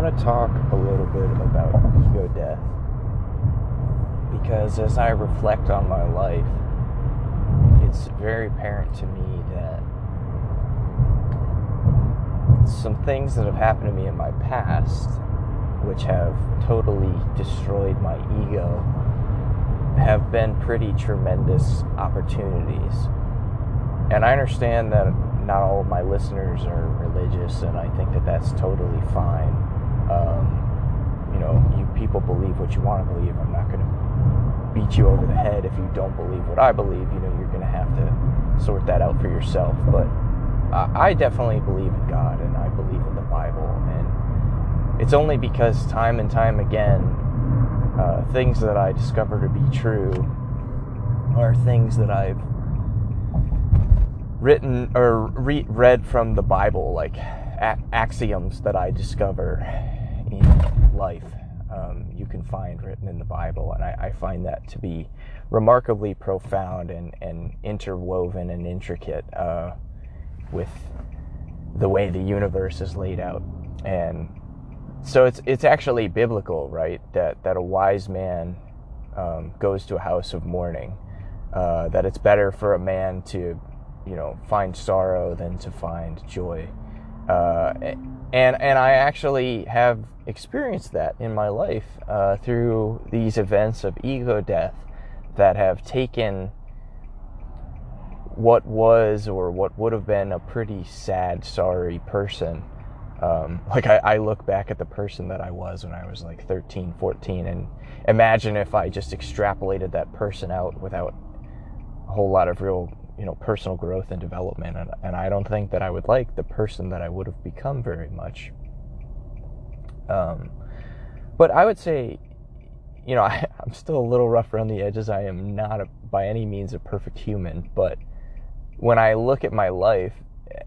want to talk a little bit about ego death because as I reflect on my life, it's very apparent to me that some things that have happened to me in my past, which have totally destroyed my ego, have been pretty tremendous opportunities. And I understand that not all of my listeners are religious, and I think that that's totally fine. Um, you know, you people believe what you want to believe. I'm not going to beat you over the head if you don't believe what I believe. You know, you're going to have to sort that out for yourself. But I definitely believe in God, and I believe in the Bible, and it's only because time and time again, uh, things that I discover to be true are things that I've written or re- read from the Bible, like a- axioms that I discover in life. Um, you can find written in the Bible, and I, I, find that to be remarkably profound and, and interwoven and intricate uh, with the way the universe is laid out. And so it's it's actually biblical, right? That that a wise man um, goes to a house of mourning. Uh, that it's better for a man to you know find sorrow than to find joy uh, and and I actually have experienced that in my life uh, through these events of ego death that have taken what was or what would have been a pretty sad, sorry person. Um, like I, I, look back at the person that I was when I was like 13, 14, and imagine if I just extrapolated that person out without a whole lot of real you know personal growth and development and, and i don't think that i would like the person that i would have become very much. Um, but i would say you know I, i'm still a little rough around the edges. I am not a, by any means a perfect human but when i look at my life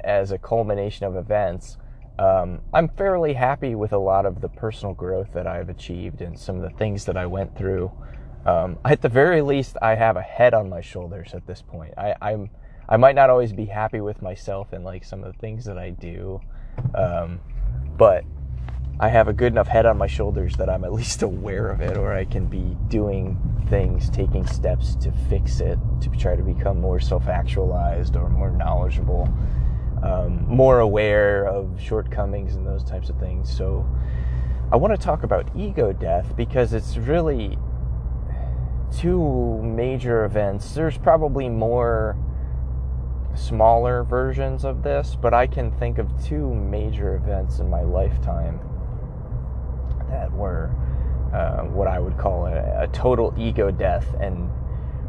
as a culmination of events um, i'm fairly happy with a lot of the personal growth that i've achieved and some of the things that i went through um, at the very least, I have a head on my shoulders at this point. I, I'm I might not always be happy with myself and like some of the things that I do, um, but I have a good enough head on my shoulders that I'm at least aware of it, or I can be doing things, taking steps to fix it, to try to become more self-actualized or more knowledgeable, um, more aware of shortcomings and those types of things. So. I want to talk about ego death because it's really two major events. There's probably more smaller versions of this, but I can think of two major events in my lifetime that were uh, what I would call a, a, total ego death and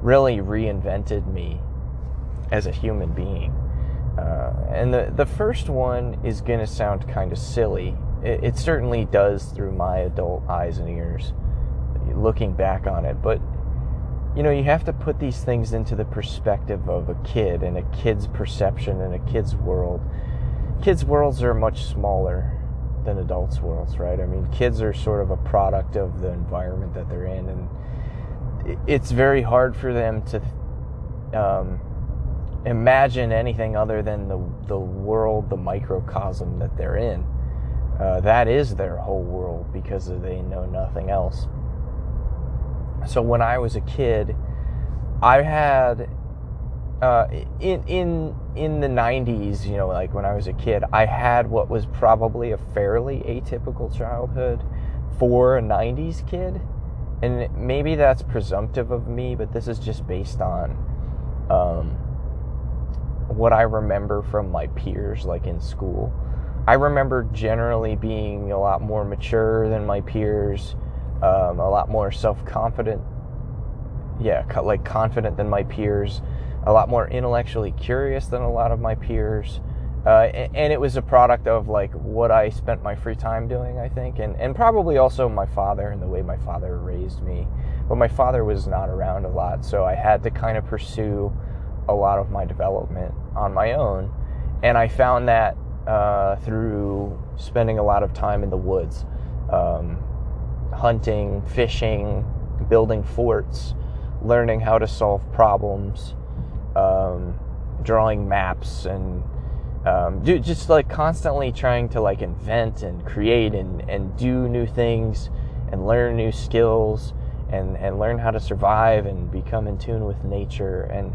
really reinvented me as a human being. Uh, and the, the first one is going to sound kind of silly. It, it certainly does through my adult eyes and ears, looking back on it, but you know, you have to put these things into the perspective of a kid and a kid's perception and a kid's world. Kids' worlds are much smaller than adults' worlds, right? I mean, kids are sort of a product of the environment that they're in, and it's very hard for them to um, imagine anything other than the the world, the microcosm that they're in. Uh, that is their whole world because they know nothing else. So when I was a kid, I had uh, in in in the 90s, you know, like when I was a kid, I had what was probably a fairly atypical childhood for a 90s kid. And maybe that's presumptive of me, but this is just based on um, what I remember from my peers, like in school. I remember generally being a lot more mature than my peers um, a lot more self confident. Yeah, like confident than my peers, a lot more intellectually curious than a lot of my peers. Uh, and it was a product of like what I spent my free time doing, I think, and, and probably also my father and the way my father raised me. But my father was not around a lot, so I had to kind of pursue a lot of my development on my own. And I found that uh, through spending a lot of time in the woods. Um, hunting, fishing, building forts, learning how to solve problems, um, drawing maps, and um, just like constantly trying to like invent and create and, and do new things and learn new skills and, and learn how to survive and become in tune with nature. And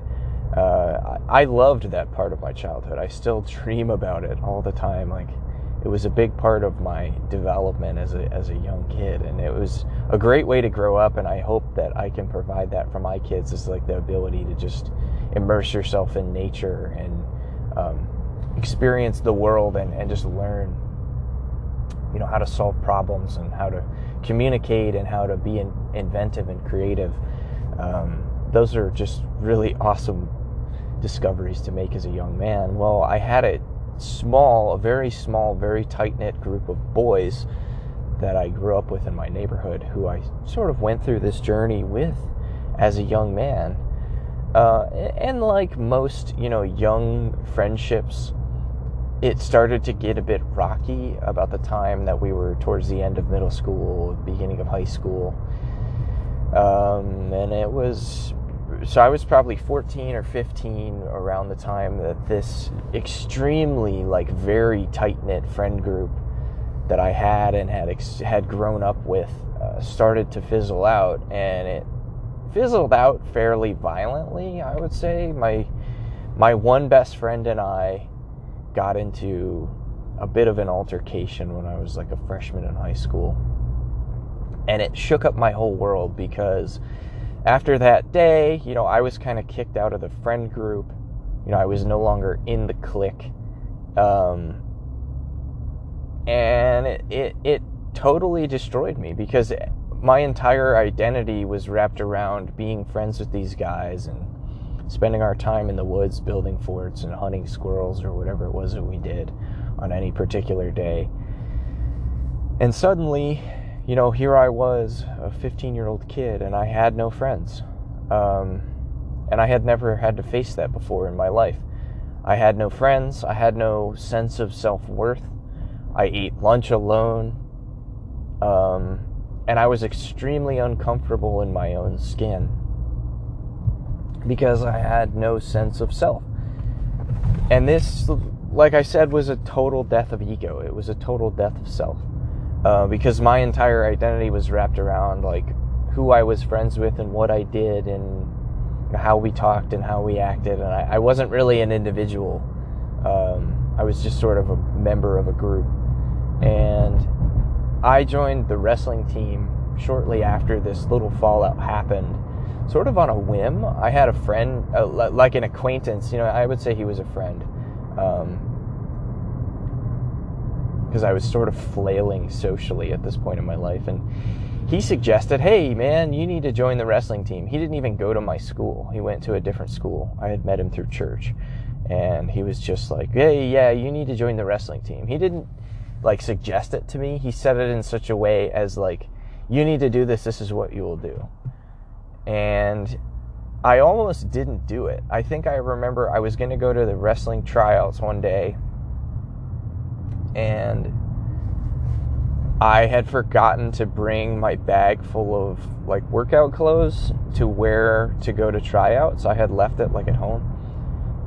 uh, I loved that part of my childhood. I still dream about it all the time. Like it was a big part of my development as a, as a young kid. And it was a great way to grow up. And I hope that I can provide that for my kids is like the ability to just immerse yourself in nature and, um, experience the world and, and just learn you know how to solve problems and how to communicate and how to be in, inventive and creative um, those are just really awesome discoveries to make as a young man well i had a small a very small very tight-knit group of boys that i grew up with in my neighborhood who i sort of went through this journey with as a young man uh, and like most you know young friendships it started to get a bit rocky about the time that we were towards the end of middle school, beginning of high school. Um, and it was, so I was probably 14 or 15 around the time that this extremely, like, very tight knit friend group that I had and had, ex- had grown up with uh, started to fizzle out. And it fizzled out fairly violently, I would say. My, my one best friend and I, got into a bit of an altercation when I was like a freshman in high school. And it shook up my whole world because after that day, you know, I was kind of kicked out of the friend group. You know, I was no longer in the clique. Um, and it, it, it totally destroyed me because my entire identity was wrapped around being friends with these guys and spending our time in the woods building forts and hunting squirrels or whatever it was that we did on any particular day. And suddenly, you know, here I was, a 15 year old kid, and I had no friends. Um, and I had never had to face that before in my life. I had no friends, I had no sense of self worth. I ate lunch alone. Um, and I was extremely uncomfortable in my own skin because I had no sense of self. And this, like I said, was a total death of ego. It was a total death of self. Uh, because my entire identity was wrapped around like who I was friends with and what I did and how we talked and how we acted. And I, I wasn't really an individual. Um, I was just sort of a member of a group. And I joined the wrestling team shortly after this little fallout happened sort of on a whim. I had a friend, uh, like an acquaintance, you know, I would say he was a friend. Because I was sort of flailing socially at this point in my life. And he suggested, hey, man, you need to join the wrestling team. He didn't even go to my school, he went to a different school. I had met him through church. And he was just like, hey, yeah, you need to join the wrestling team. He didn't like suggest it to me. He said it in such a way as like, you need to do this, this is what you will do and I almost didn't do it. I think I remember I was going to go to the wrestling tryouts one day and I had forgotten to bring my bag full of like workout clothes to wear to go to tryouts. I had left it like at home.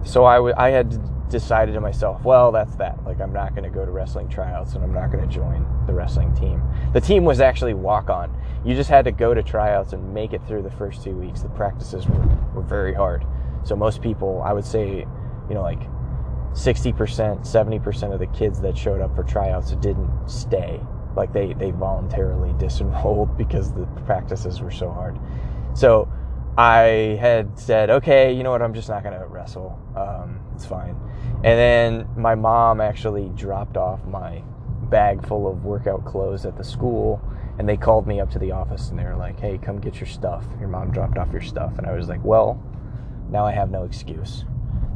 So I, w- I had decided to myself, well, that's that. Like, I'm not going to go to wrestling tryouts and I'm not going to join the wrestling team. The team was actually walk on. You just had to go to tryouts and make it through the first two weeks. The practices were, were very hard. So, most people, I would say, you know, like 60%, 70% of the kids that showed up for tryouts didn't stay. Like, they, they voluntarily disenrolled because the practices were so hard. So, I had said, okay, you know what, I'm just not going to wrestle. Um, it's fine. And then my mom actually dropped off my bag full of workout clothes at the school and they called me up to the office and they were like, "Hey, come get your stuff. Your mom dropped off your stuff." And I was like, "Well, now I have no excuse.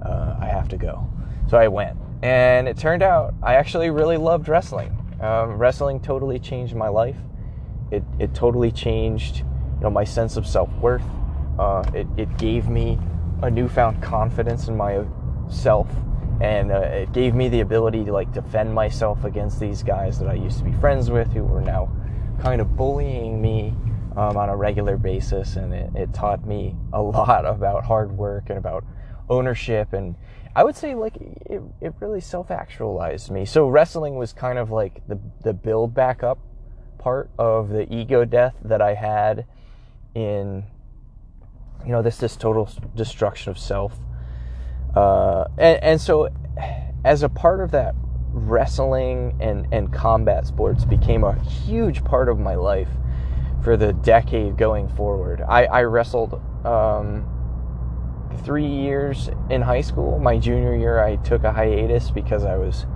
Uh, I have to go." So I went, and it turned out I actually really loved wrestling. Um, wrestling totally changed my life. It it totally changed, you know, my sense of self worth. Uh, it it gave me a newfound confidence in myself and uh, it gave me the ability to like defend myself against these guys that I used to be friends with who were now kind of bullying me um, on a regular basis and it, it, taught me a lot about hard work and about ownership and I would say like it, it really self actualized me. So wrestling was kind of like the the build back up part of the ego death that I had in you know this this total destruction of self. Uh, and, and so as a part of that wrestling and, and combat sports became a huge part of my life for the decade going forward. I, I wrestled um, three years in high school. My junior year, I took a hiatus because I was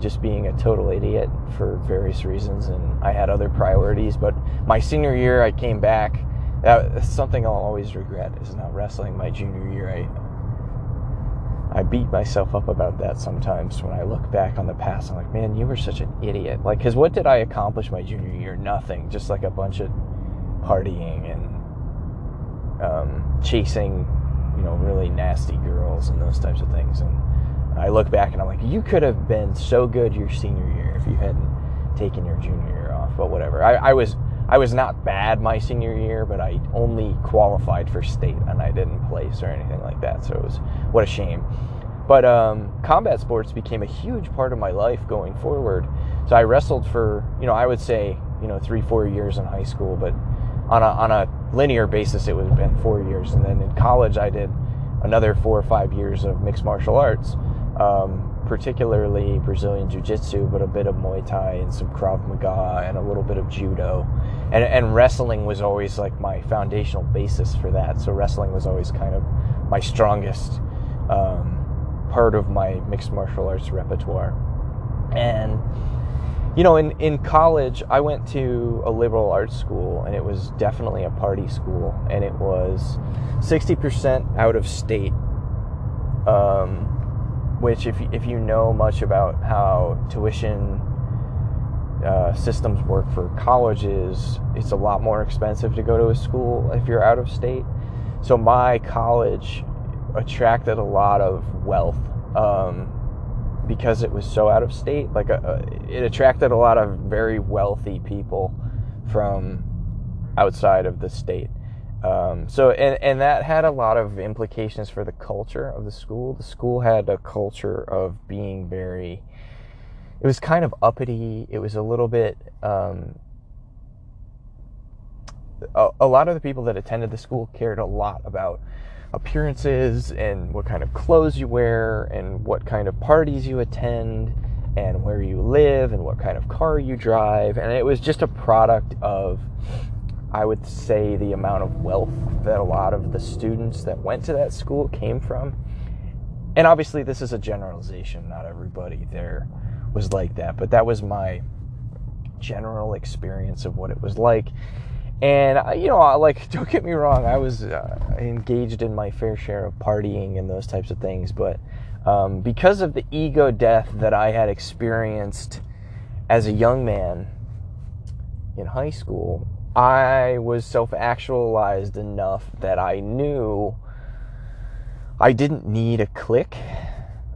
just being a total idiot for various reasons and I had other priorities. But my senior year, I came back. That's something I'll always regret is not wrestling my junior year. I, I beat myself up about that sometimes when I look back on the past. I'm like, man, you were such an idiot. Like, because what did I accomplish my junior year? Nothing. Just like a bunch of partying and um, chasing you know, really nasty girls and those types of things. And I look back and I'm like, you could have been so good your senior year if you hadn't taken your junior year off. But whatever. I, I was I was not bad my senior year, but I only qualified for state and I didn't place or anything like that. So it was what a shame. But um, combat sports became a huge part of my life going forward. So I wrestled for, you know, I would say, you know, three, four years in high school, but on a, on a linear basis, it would have been four years. And then in college, I did another four or five years of mixed martial arts, um, particularly Brazilian Jiu Jitsu, but a bit of Muay Thai and some Krav Maga and a little bit of Judo. And, and wrestling was always like my foundational basis for that. So wrestling was always kind of my strongest um, part of my mixed martial arts repertoire. And you know, in, in college, I went to a liberal arts school, and it was definitely a party school, and it was 60% out of state. Um, which, if if you know much about how tuition uh, systems work for colleges, it's a lot more expensive to go to a school if you're out of state. So my college attracted a lot of wealth. Um, because it was so out of state. Like, uh, uh, it attracted a lot of very wealthy people from outside of the state. Um, so, and, and that had a lot of implications for the culture of the school. The school had a culture of being very, it was kind of uppity. It was a little bit, um, a, a lot of the people that attended the school cared a lot about appearances and what kind of clothes you wear and what kind of parties you attend and where you live and what kind of car you drive. And it was just a product of, I would say, the amount of wealth that a lot of the students that went to that school came from. And obviously, this is a generalization. Not everybody there was like that, but that was my general experience of what it was like. And you know, like don't get me wrong, I was uh, engaged in my fair share of partying and those types of things, but um, because of the ego death that I had experienced as a young man in high school, I was self-actualized enough that I knew I didn't need a clique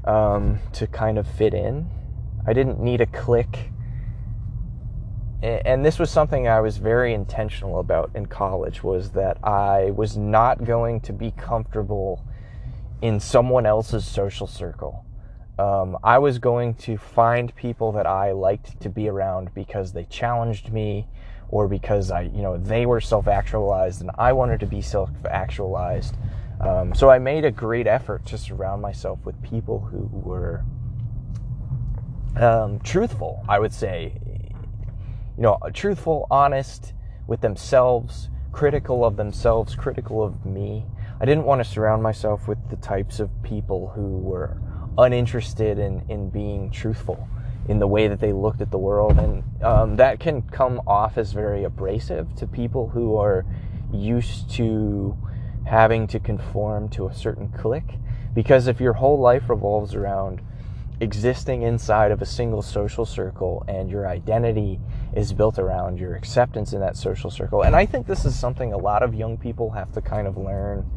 um, to kind of fit in. I didn't need a clique and this was something I was very intentional about in college was that I was not going to be comfortable in someone else's social circle. Um, I was going to find people that I liked to be around because they challenged me or because I, you know, they were self-actualized and I wanted to be self-actualized. Um, so I made a great effort to surround myself with people who were um, truthful, I would say, you know, truthful, honest with themselves, critical of themselves, critical of me. I didn't want to surround myself with the types of people who were uninterested in, in being truthful in the way that they looked at the world. And um, that can come off as very abrasive to people who are used to having to conform to a certain clique. Because if your whole life revolves around existing inside of a single social circle and your identity is built around your acceptance in that social circle. And I think this is something a lot of young people have to kind of learn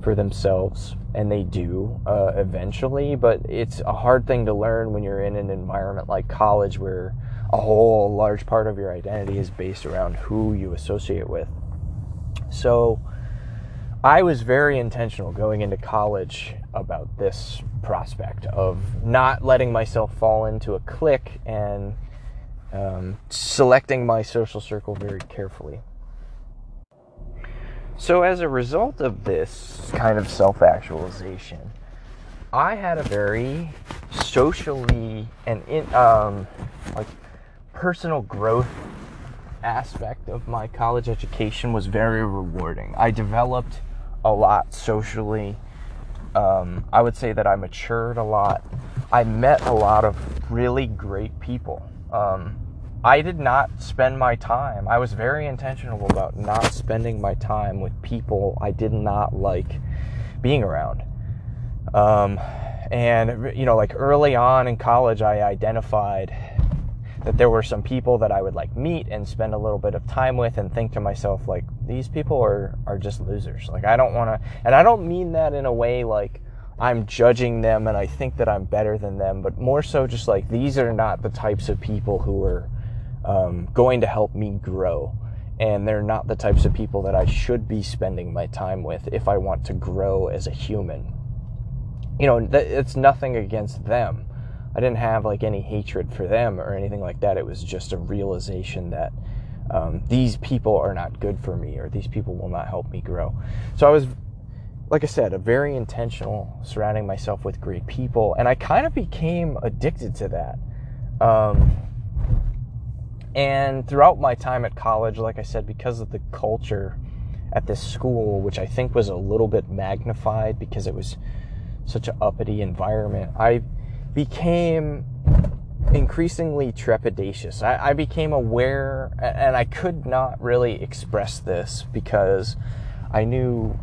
for themselves, and they do uh, eventually, but it's a hard thing to learn when you're in an environment like college where a whole large part of your identity is based around who you associate with. So, I was very intentional going into college about this prospect of not letting myself fall into a clique and um, selecting my social circle very carefully. So, as a result of this kind of self actualization, I had a very socially and in, um, like personal growth aspect of my college education was very rewarding. I developed a lot socially. Um, I would say that I matured a lot. I met a lot of really great people. Um, I did not spend my time. I was very intentional about not spending my time with people I did not like being around. Um, and, you know, like early on in college, I identified that there were some people that I would like meet and spend a little bit of time with and think to myself, like, these people are, are just losers. Like, I don't want to, and I don't mean that in a way like, I'm judging them and I think that I'm better than them, but more so just like these are not the types of people who are um, going to help me grow. And they're not the types of people that I should be spending my time with if I want to grow as a human. You know, it's nothing against them. I didn't have like any hatred for them or anything like that. It was just a realization that um, these people are not good for me or these people will not help me grow. So I was, like I said, a very intentional surrounding myself with great people. And I kind of became addicted to that. Um, and throughout my time at college, like I said, because of the culture at this school, which I think was a little bit magnified because it was such an uppity environment, I became increasingly trepidatious. I, I, became aware, and I could not really express this because I knew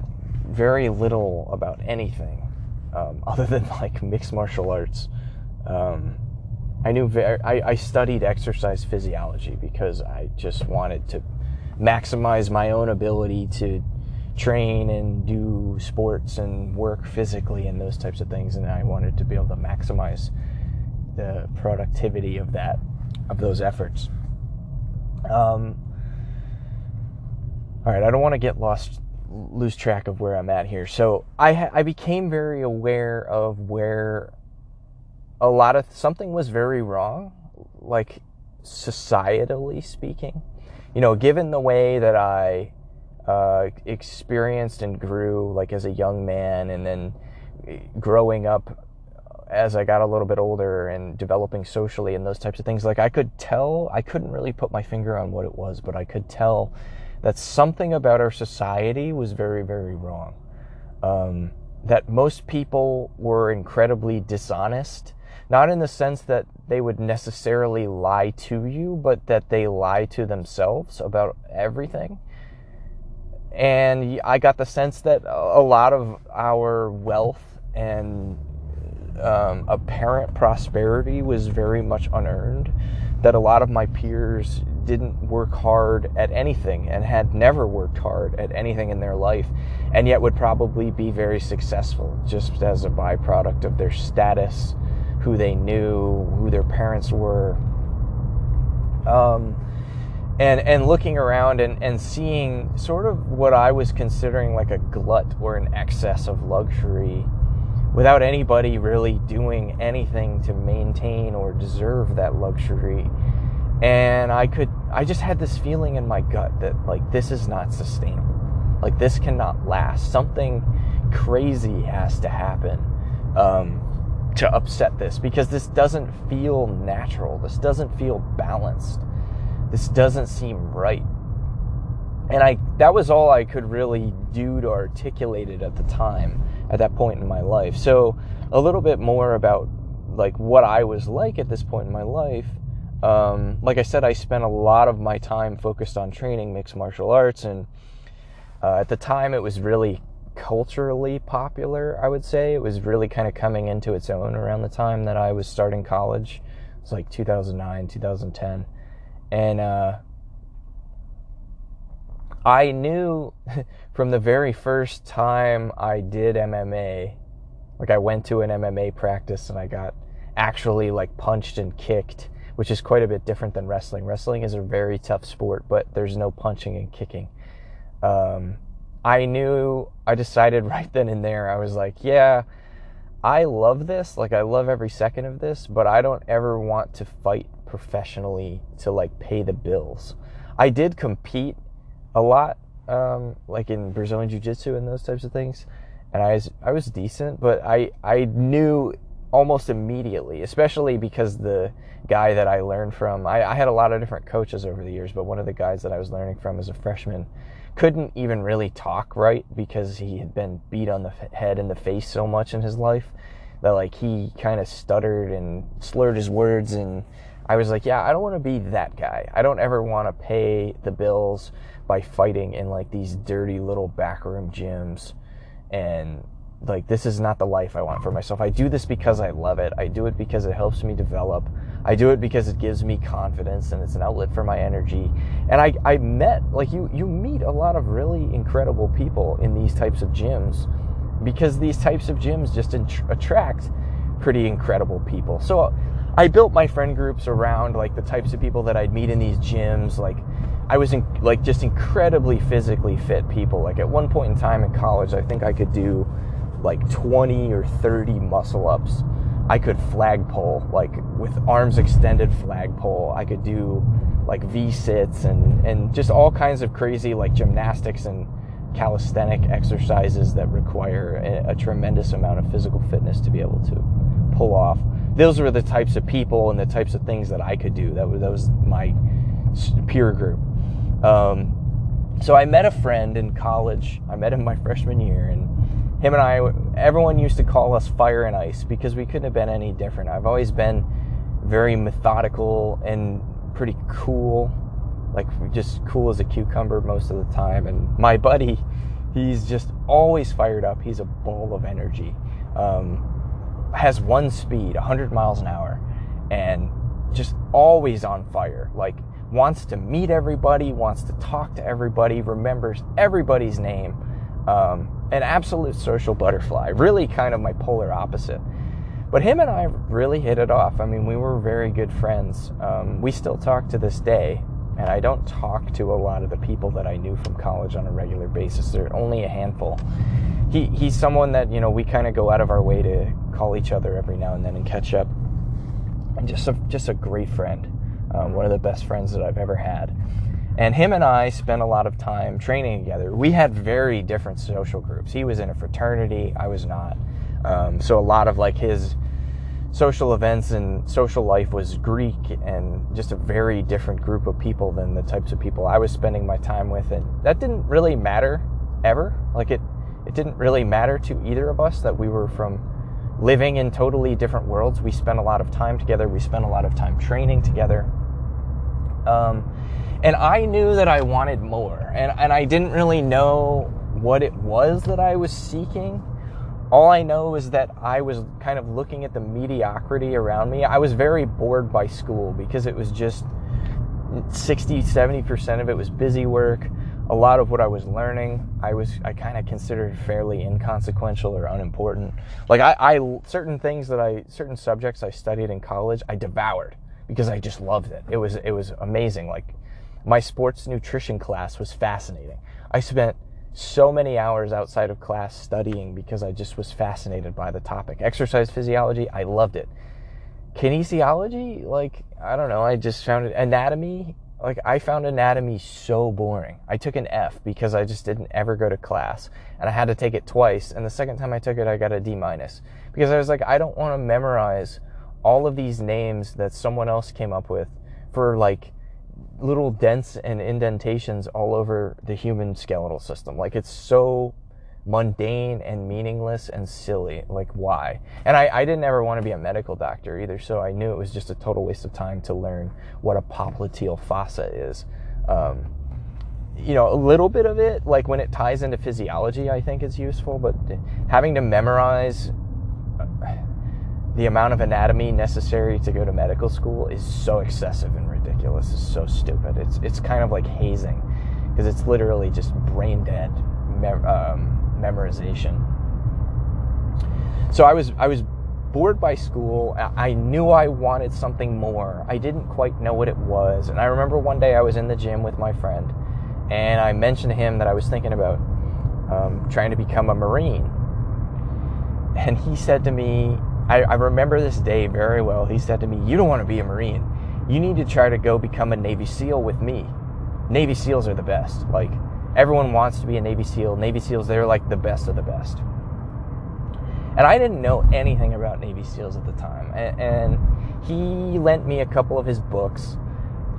very little about anything um, other than like mixed martial arts. Um, I knew very, I, I studied exercise physiology because I just wanted to maximize my own ability to train and do sports and work physically and those types of things and I wanted to be able to maximize the productivity of that of those efforts. Um, all right, I don't want to get lost lose track of where I'm at here. So I I became very aware of where a lot of something was very wrong, like societally speaking. You know, given the way that I uh, experienced and grew, like as a young man, and then growing up as I got a little bit older and developing socially and those types of things, like I could tell, I couldn't really put my finger on what it was, but I could tell that something about our society was very, very wrong. Um, that most people were incredibly dishonest not in the sense that they would necessarily lie to you, but that they lie to themselves about everything. And I got the sense that a lot of our wealth and um, apparent prosperity was very much unearned. That a lot of my peers didn't work hard at anything and had never worked hard at anything in their life, and yet would probably be very successful just as a byproduct of their status who they knew, who their parents were. Um, and and looking around and, and seeing sort of what I was considering like a glut or an excess of luxury without anybody really doing anything to maintain or deserve that luxury. And I could I just had this feeling in my gut that like this is not sustainable. Like this cannot last. Something crazy has to happen. Um, to upset this because this doesn't feel natural. This doesn't feel balanced. This doesn't seem right. And I that was all I could really do to articulate it at the time at that point in my life. So a little bit more about like what I was like at this point in my life. Um, like I said, I spent a lot of my time focused on training mixed martial arts, and uh, at the time it was really culturally popular, I would say. It was really kind of coming into its own around the time that I was starting college. It's like 2009, 2010. And uh, I knew from the very first time I did MMA, like I went to an MMA practice and I got actually like punched and kicked, which is quite a bit different than wrestling. Wrestling is a very tough sport, but there's no punching and kicking. Um, I knew, I decided right then and there, I was like, yeah, I love this. Like, I love every second of this, but I don't ever want to fight professionally to like pay the bills. I did compete a lot, um, like in Brazilian Jiu Jitsu and those types of things. And I was, I was decent, but I, I knew almost immediately, especially because the guy that I learned from, I, I, had a lot of different coaches over the years, but one of the guys that I was learning from as a freshman couldn't even really talk right because he had been beat on the head and the face so much in his life that like he kind of stuttered and slurred his words and I was like, yeah, I don't want to be that guy. I don't ever want to pay the bills by fighting in like these dirty little backroom gyms and like this is not the life I want for myself. I do this because I love it. I do it because it helps me develop. I do it because it gives me confidence and it's an outlet for my energy. And I, I met like you you meet a lot of really incredible people in these types of gyms because these types of gyms just attract pretty incredible people. So I built my friend groups around like the types of people that I'd meet in these gyms. Like I was in, like just incredibly physically fit people. Like at one point in time in college, I think I could do like 20 or 30 muscle ups. I could flagpole, like with arms extended flagpole. I could do like V sits and, and just all kinds of crazy like gymnastics and calisthenic exercises that require a, a tremendous amount of physical fitness to be able to pull off. Those were the types of people and the types of things that I could do. That was, that was my peer group. Um, so I met a friend in college. I met him my freshman year, and him and I, everyone used to call us fire and ice because we couldn't have been any different. I've always been very methodical and pretty cool, like just cool as a cucumber most of the time. And my buddy, he's just always fired up. He's a ball of energy. Um, has one speed, 100 miles an hour, and just always on fire. Like wants to meet everybody, wants to talk to everybody, remembers everybody's name. Um, an absolute social butterfly, really kind of my polar opposite. But him and I really hit it off. I mean, we were very good friends. Um, we still talk to this day, and I don't talk to a lot of the people that I knew from college on a regular basis. There are only a handful. He, he's someone that, you know, we kind of go out of our way to call each other every now and then and catch up. And just a, just a great friend, um, one of the best friends that I've ever had. And him and I spent a lot of time training together. We had very different social groups. He was in a fraternity, I was not. Um, so a lot of like his social events and social life was Greek and just a very different group of people than the types of people I was spending my time with. And that didn't really matter ever. Like it, it didn't really matter to either of us that we were from living in totally different worlds. We spent a lot of time together. We spent a lot of time training together. Um, and I knew that I wanted more. And, and I didn't really know what it was that I was seeking. All I know is that I was kind of looking at the mediocrity around me. I was very bored by school because it was just 60, 70% of it was busy work. A lot of what I was learning, I was I kind of considered fairly inconsequential or unimportant. Like I, I certain things that I certain subjects I studied in college, I devoured because I just loved it. It was it was amazing. Like my sports nutrition class was fascinating. I spent so many hours outside of class studying because I just was fascinated by the topic. Exercise physiology, I loved it. Kinesiology, like, I don't know, I just found it. Anatomy, like, I found anatomy so boring. I took an F because I just didn't ever go to class. And I had to take it twice. And the second time I took it, I got a D minus because I was like, I don't want to memorize all of these names that someone else came up with for like little dents and indentations all over the human skeletal system. Like it's so mundane and meaningless and silly. Like why? And I, I didn't ever want to be a medical doctor either, so I knew it was just a total waste of time to learn what a popliteal fossa is. Um, you know, a little bit of it, like when it ties into physiology, I think is useful, but having to memorize the amount of anatomy necessary to go to medical school is so excessive and ridiculous. It's so stupid. It's it's kind of like hazing because it's literally just brain dead mem- um, memorization. So I was I was bored by school. I knew I wanted something more. I didn't quite know what it was. And I remember one day I was in the gym with my friend and I mentioned to him that I was thinking about um, trying to become a Marine. And he said to me, I, I remember this day very well. He said to me, You don't want to be a Marine. You need to try to go become a Navy SEAL with me. Navy SEALs are the best. Like, everyone wants to be a Navy SEAL. Navy SEALs, they're like the best of the best. And I didn't know anything about Navy SEALs at the time. And, and he lent me a couple of his books.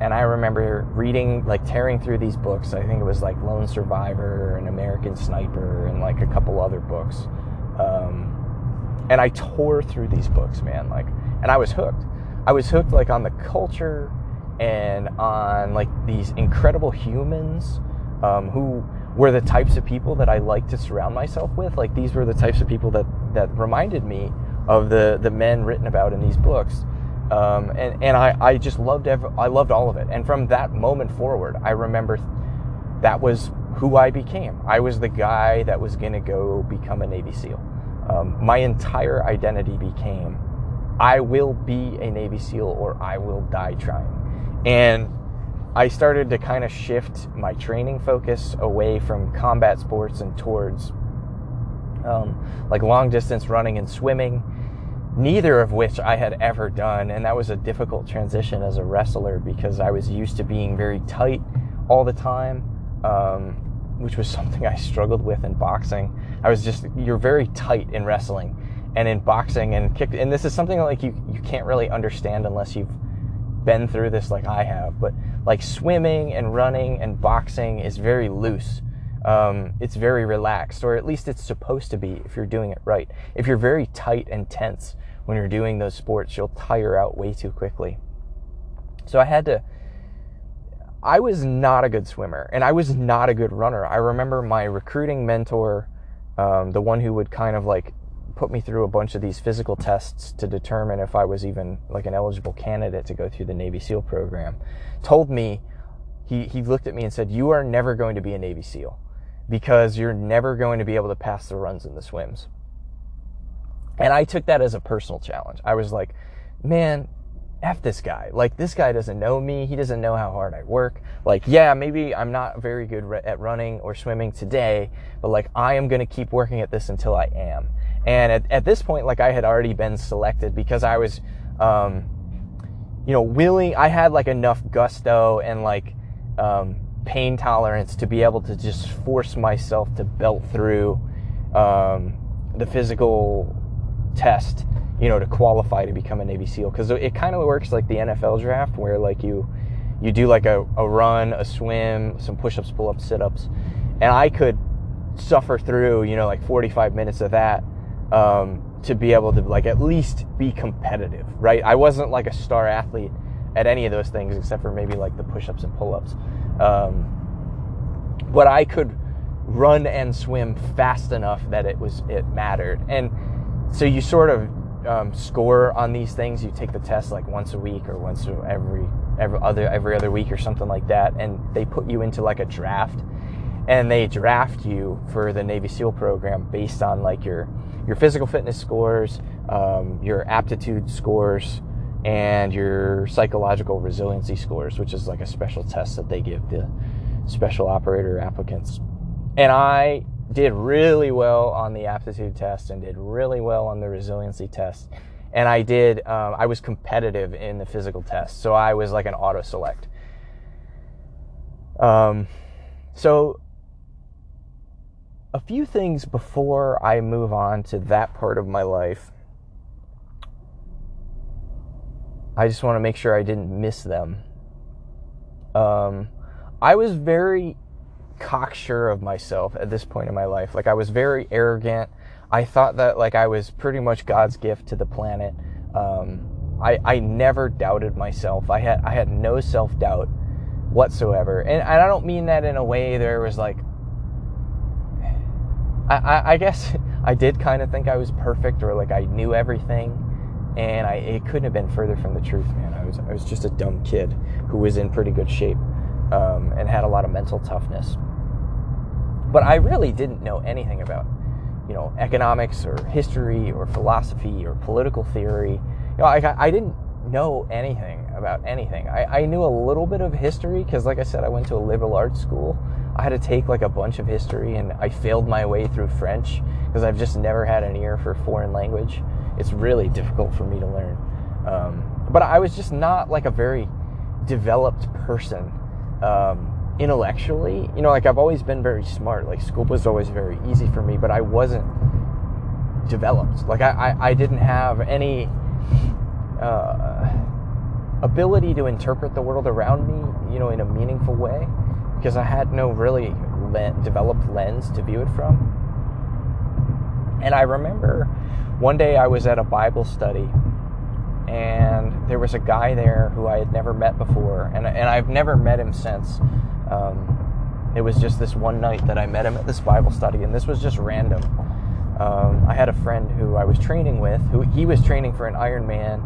And I remember reading, like tearing through these books. I think it was like Lone Survivor and American Sniper and like a couple other books. Um, and I tore through these books, man. Like, and I was hooked. I was hooked like on the culture and on like these incredible humans um, who were the types of people that I like to surround myself with. Like these were the types of people that that reminded me of the the men written about in these books. Um, and and I, I just loved every, I loved all of it. And from that moment forward, I remember that was who I became. I was the guy that was going to go become a Navy SEAL. Um, my entire identity became I will be a Navy SEAL or I will die trying. And I started to kind of shift my training focus away from combat sports and towards um, like long distance running and swimming, neither of which I had ever done. And that was a difficult transition as a wrestler because I was used to being very tight all the time, um, which was something I struggled with in boxing. I was just, you're very tight in wrestling and in boxing and kick. And this is something like you, you can't really understand unless you've been through this like I have. But like swimming and running and boxing is very loose. Um, it's very relaxed, or at least it's supposed to be if you're doing it right. If you're very tight and tense when you're doing those sports, you'll tire out way too quickly. So I had to. I was not a good swimmer, and I was not a good runner. I remember my recruiting mentor, um, the one who would kind of like put me through a bunch of these physical tests to determine if I was even like an eligible candidate to go through the Navy SEAL program, told me, he, he looked at me and said, You are never going to be a Navy SEAL because you're never going to be able to pass the runs and the swims. And I took that as a personal challenge. I was like, Man, F this guy. Like, this guy doesn't know me. He doesn't know how hard I work. Like, yeah, maybe I'm not very good at running or swimming today, but like, I am going to keep working at this until I am. And at, at this point, like I had already been selected because I was, um, you know, willing, I had like enough gusto and like, um, pain tolerance to be able to just force myself to belt through, um, the physical test, you know, to qualify to become a Navy SEAL. Cause it kind of works like the NFL draft where like you, you do like a, a run, a swim, some push ups, pull ups, sit ups. And I could suffer through, you know, like 45 minutes of that um, to be able to like at least be competitive, right? I wasn't like a star athlete at any of those things except for maybe like the push-ups and pull-ups. Um, but I could run and swim fast enough that it was it mattered. And so you sort of um, score on these things. You take the test like once a week or once every every other every other week or something like that, and they put you into like a draft, and they draft you for the Navy SEAL program based on like your your physical fitness scores, um, your aptitude scores, and your psychological resiliency scores, which is like a special test that they give the special operator applicants. And I did really well on the aptitude test and did really well on the resiliency test. And I did, um, I was competitive in the physical test. So I was like an auto select. Um, so a few things before I move on to that part of my life. I just want to make sure I didn't miss them. Um, I was very cocksure of myself at this point in my life. Like I was very arrogant. I thought that like I was pretty much God's gift to the planet. Um, I I never doubted myself. I had I had no self doubt whatsoever, and, I don't mean that in a way there was like I, I, guess I did kind of think I was perfect or like I knew everything, and I it couldn't have been further from the truth, man. I was I was just a dumb kid who was in pretty good shape um, and had a lot of mental toughness. But I really didn't know anything about you know economics or history or philosophy or political theory. You know, I I didn't know anything about anything. I, I knew a little bit of history because, like I said, I went to a liberal arts school. I had to take like a bunch of history and I failed my way through French because I've just never had an ear for foreign language. It's really difficult for me to learn. Um, but I was just not like a very developed person um, intellectually. You know, like I've always been very smart. Like school was always very easy for me, but I wasn't developed. Like I, I, I didn't have any uh, ability to interpret the world around me, you know, in a meaningful way because I had no really developed lens to view it from. And I remember one day I was at a Bible study and there was a guy there who I had never met before, and, and I've never met him since. Um, it was just this one night that I met him at this Bible study, and this was just random. Um, I had a friend who I was training with, who he was training for an Ironman,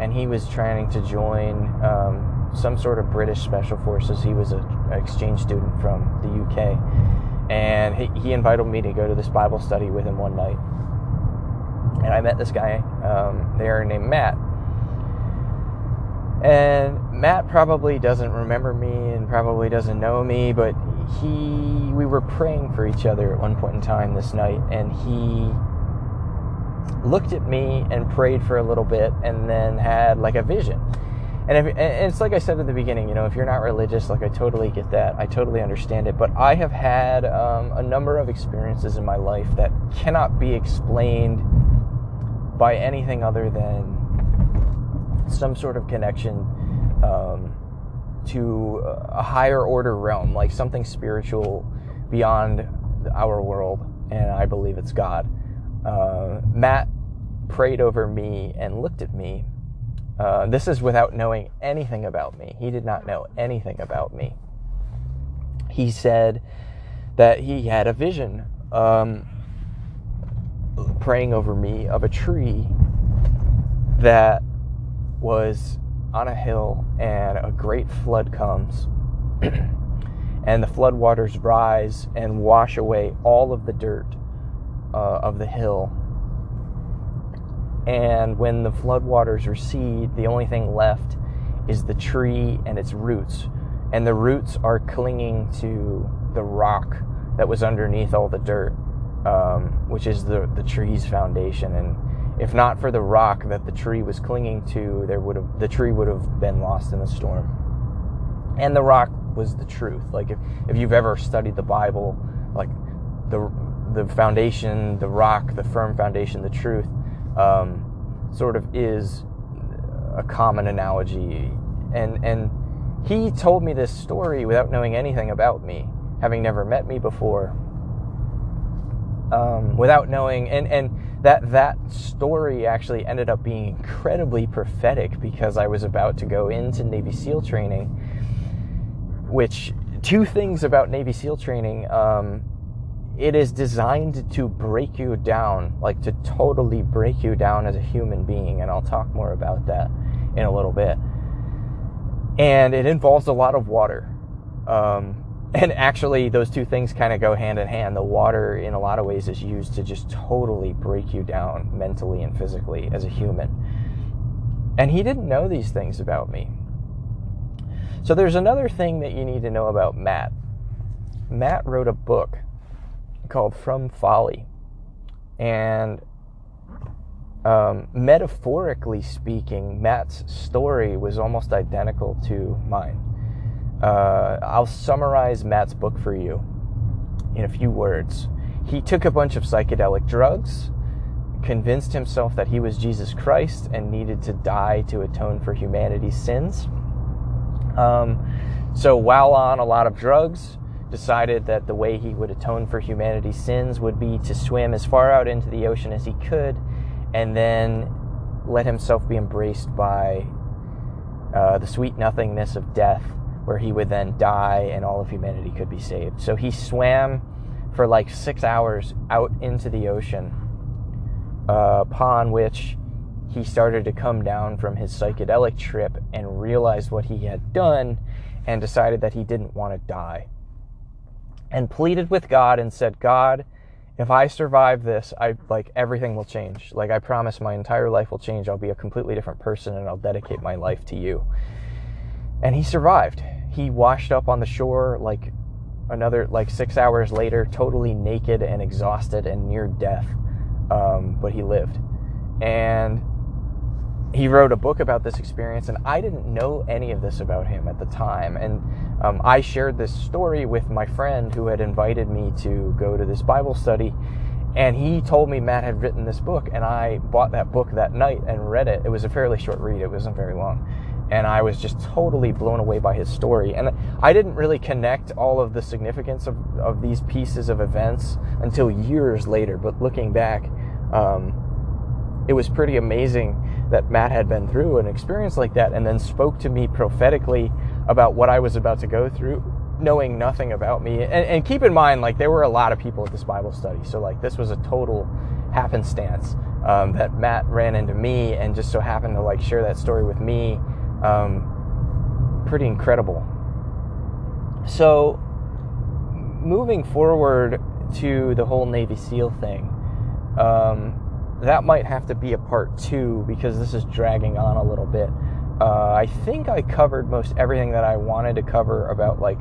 and he was trying to join um, some sort of British special forces. He was an exchange student from the UK, and he, he, invited me to go to this Bible study with him one night. And I met this guy um, there named Matt. And Matt probably doesn't remember me and probably doesn't know me, but he we were praying for each other at one point in time this night, and he looked at me and prayed for a little bit, and then had like a vision and, if, and it's like I said at the beginning, you know, if you're not religious, like I totally get that. I totally understand it. But I have had um, a number of experiences in my life that cannot be explained by anything other than some sort of connection um, to a higher order realm, like something spiritual beyond our world. And I believe it's God. Uh, Matt prayed over me and looked at me uh, this is without knowing anything about me. He did not know anything about me. He said that he had a vision um, praying over me of a tree that was on a hill and a great flood comes and the flood waters rise and wash away all of the dirt uh, of the hill and when the floodwaters recede, the only thing left is the tree and its roots. And the roots are clinging to the rock that was underneath all the dirt, um, which is the, the tree's foundation. And if not for the rock that the tree was clinging to, there would have the tree would have been lost in the storm. And the rock was the truth. Like if, if you've ever studied the Bible, like the the foundation, the rock, the firm foundation, the truth um, sort of is a common analogy. And, and he told me this story without knowing anything about me, having never met me before. Um, without knowing, and, and that that story actually ended up being incredibly prophetic because I was about to go into Navy SEAL training. Which two things about Navy SEAL training um, it is designed to break you down, like to totally break you down as a human being. And I'll talk more about that in a little bit. And it involves a lot of water. Um, and actually, those two things kind of go hand in hand. The water, in a lot of ways, is used to just totally break you down mentally and physically as a human. And he didn't know these things about me. So, there's another thing that you need to know about Matt. Matt wrote a book called From Folly. And um, metaphorically speaking, Matt's story was almost identical to mine. Uh, I'll summarize Matt's book for you in a few words. He took a bunch of psychedelic drugs, convinced himself that he was Jesus Christ and needed to die to atone for humanity's sins. Um, so while on a lot of drugs, decided that the way he would atone for humanity's sins would be to swim as far out into the ocean as he could and then let himself be embraced by uh, the sweet nothingness of death, where he would then die and all of humanity could be saved. So he swam for like six hours out into the ocean, uh, upon which he started to come down from his psychedelic trip and realized what he had done and decided that he didn't want to die and pleaded with God and said, God, if I survive this, I like everything will change. Like I promise my entire life will change. I'll be a completely different person and I'll dedicate my life to you. And he survived. He washed up on the shore like another like six hours later, totally naked and exhausted and near death. Um, but he lived. And he wrote a book about this experience, and I didn't know any of this about him at the time. And um, I shared this story with my friend who had invited me to go to this Bible study. And he told me Matt had written this book, and I bought that book that night and read it. It was a fairly short read, it wasn't very long. And I was just totally blown away by his story. And I didn't really connect all of the significance of, of these pieces of events until years later. But looking back, um, it was pretty amazing that Matt had been through an experience like that and then spoke to me prophetically about what I was about to go through, knowing nothing about me. And, and, keep in mind, like, there were a lot of people at this Bible study. So, like, this was a total happenstance um, that Matt ran into me and just so happened to, like, share that story with me. Um, pretty incredible. So, moving forward to the whole Navy SEAL thing, um, that might have to be a part two because this is dragging on a little bit. Uh, I think I covered most everything that I wanted to cover about like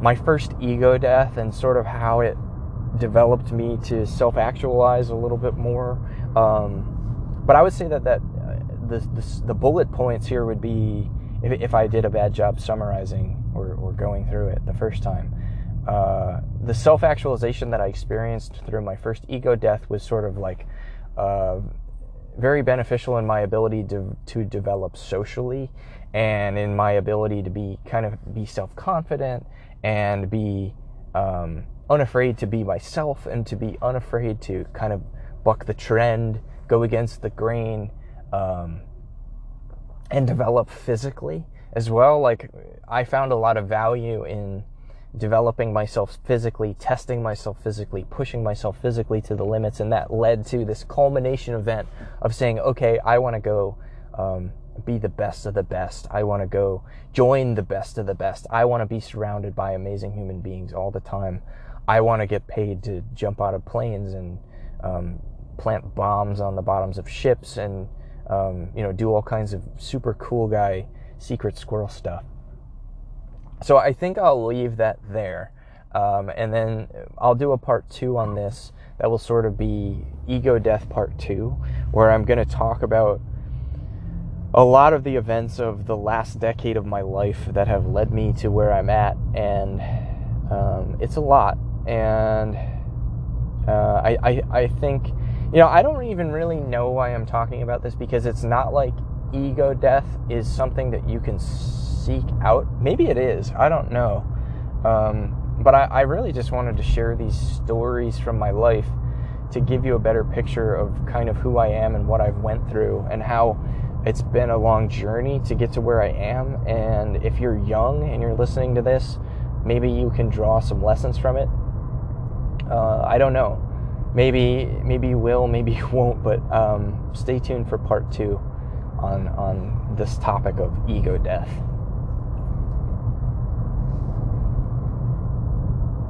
my first ego death and sort of how it developed me to self-actualize a little bit more. Um, but I would say that that the, the, the bullet points here would be if, if I did a bad job summarizing or, or going through it the first time. Uh, the self-actualization that I experienced through my first ego death was sort of like uh, very beneficial in my ability to, to develop socially and in my ability to be kind of be self-confident and be um, unafraid to be myself and to be unafraid to kind of buck the trend go against the grain um, and develop physically as well like i found a lot of value in developing myself physically, testing myself physically, pushing myself physically to the limits, and that led to this culmination event of saying, okay, I want to go um, be the best of the best. I want to go join the best of the best. I want to be surrounded by amazing human beings all the time. I want to get paid to jump out of planes and um, plant bombs on the bottoms of ships and um, you know do all kinds of super cool guy secret squirrel stuff. So I think I'll leave that there. Um, and then I'll do a part two on this that will sort of be ego death part two, where I'm going to talk about a lot of the events of the last decade of my life that have led me to where I'm at. And um, it's a lot. And uh, I, I, I think, you know, I don't even really know why I'm talking about this because it's not like ego death is something that you can seek out. Maybe it is. I don't know. Um, but I, I really just wanted to share these stories from my life to give you a better picture of kind of who I am and what I've went through and how it's been a long journey to get to where I am. And if you're young and you're listening to this, maybe you can draw some lessons from it. Uh, I don't know. Maybe maybe you will, maybe you won't. But um, stay tuned for part two on on this topic of ego death.